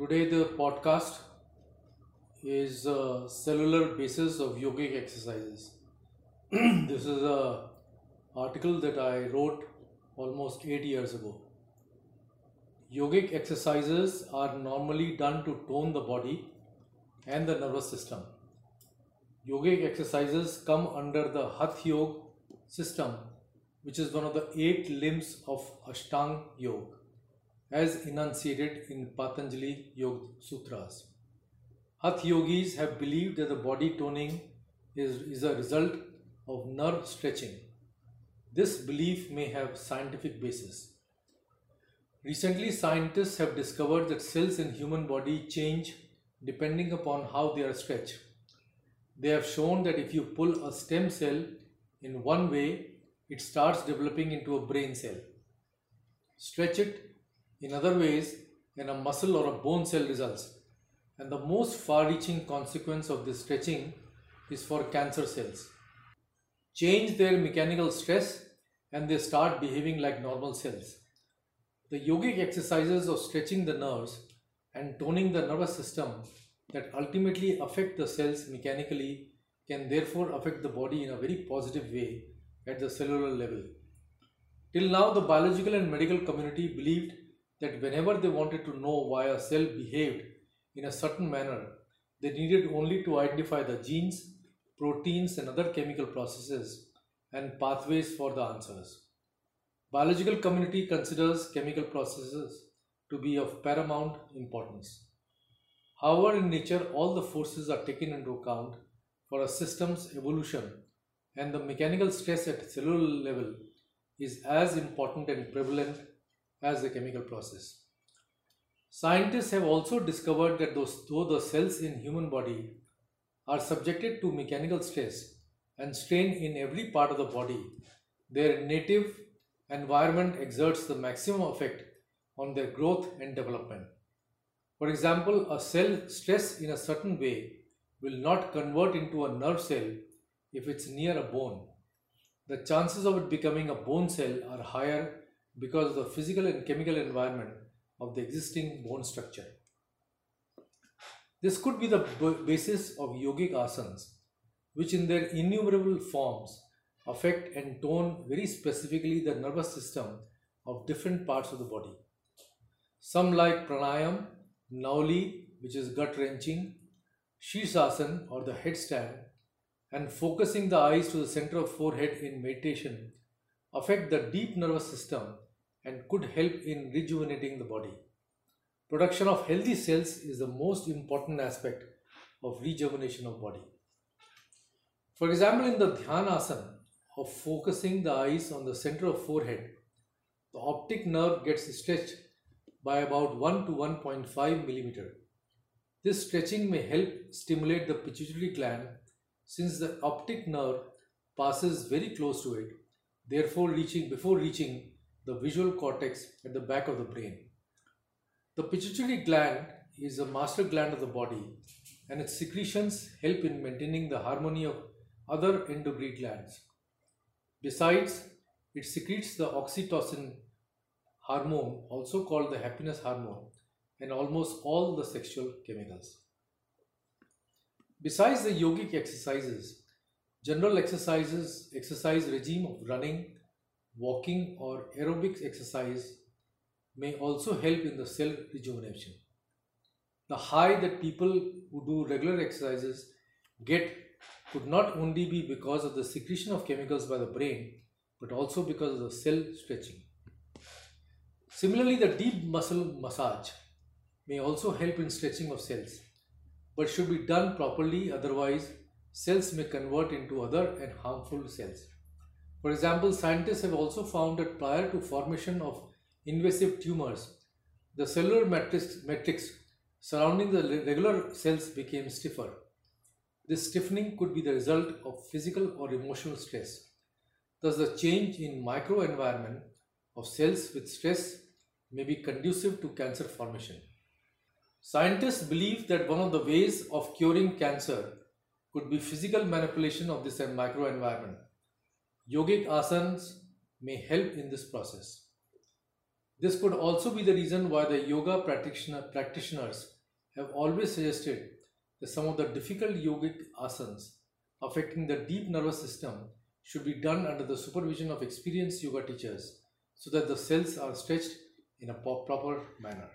Today the podcast is a cellular basis of yogic exercises. this is a article that I wrote almost 8 years ago. Yogic exercises are normally done to tone the body and the nervous system. Yogic exercises come under the Hatha Yoga system, which is one of the eight limbs of Ashtanga Yoga, as enunciated in Patanjali Yoga Sutras. Hatha yogis have believed that the body toning is, is a result of nerve stretching. This belief may have scientific basis. Recently, scientists have discovered that cells in human body change depending upon how they are stretched. They have shown that if you pull a stem cell in one way, it starts developing into a brain cell. Stretch it in other ways, in a muscle or a bone cell results. And the most far reaching consequence of this stretching is for cancer cells. Change their mechanical stress and they start behaving like normal cells. The yogic exercises of stretching the nerves and toning the nervous system that ultimately affect the cells mechanically can therefore affect the body in a very positive way at the cellular level. Till now, the biological and medical community believed that whenever they wanted to know why a cell behaved in a certain manner, they needed only to identify the genes, proteins, and other chemical processes and pathways for the answers. Biological community considers chemical processes to be of paramount importance. However, in nature, all the forces are taken into account for a system's evolution, and the mechanical stress at cellular level is as important and prevalent as the chemical process. Scientists have also discovered that those, though the cells in human body are subjected to mechanical stress and strain in every part of the body, their native environment exerts the maximum effect on their growth and development. For example, a cell stressed in a certain way will not convert into a nerve cell if it's near a bone. The chances of it becoming a bone cell are higher because of the physical and chemical environment of the existing bone structure. This could be the basis of yogic asanas, which in their innumerable forms affect and tone very specifically the nervous system of different parts of the body. Some like pranayam, nauli, which is gut wrenching, Shirsasana or the headstand, and focusing the eyes to the center of forehead in meditation affect the deep nervous system and could help in rejuvenating the body. Production of healthy cells is the most important aspect of rejuvenation of body. For example, in the Dhyanasana of focusing the eyes on the center of forehead, the optic nerve gets stretched by about 1 to 1.5 millimeter. This stretching may help stimulate the pituitary gland since the optic nerve passes very close to it, therefore reaching before reaching the visual cortex at the back of the brain. The pituitary gland is a master gland of the body and its secretions help in maintaining the harmony of other endocrine glands. Besides, it secretes the oxytocin hormone, also called the happiness hormone, and almost all the sexual chemicals. Besides the yogic exercises, general exercises, exercise regime of running, walking or aerobic exercise may also help in the cell rejuvenation. The high that people who do regular exercises get could not only be because of the secretion of chemicals by the brain, but also because of the cell stretching. Similarly, the deep muscle massage may also help in stretching of cells, but should be done properly, otherwise, cells may convert into other and harmful cells. For example, scientists have also found that prior to formation of invasive tumors, the cellular matrix, matrix surrounding the regular cells became stiffer. This stiffening could be the result of physical or emotional stress. Thus, the change in microenvironment of cells with stress may be conducive to cancer formation. Scientists believe that one of the ways of curing cancer could be physical manipulation of this microenvironment. Yogic asanas may help in this process. This could also be the reason why the yoga practitioner, practitioners have always suggested that some of the difficult yogic asanas affecting the deep nervous system should be done under the supervision of experienced yoga teachers so that the cells are stretched in a proper manner.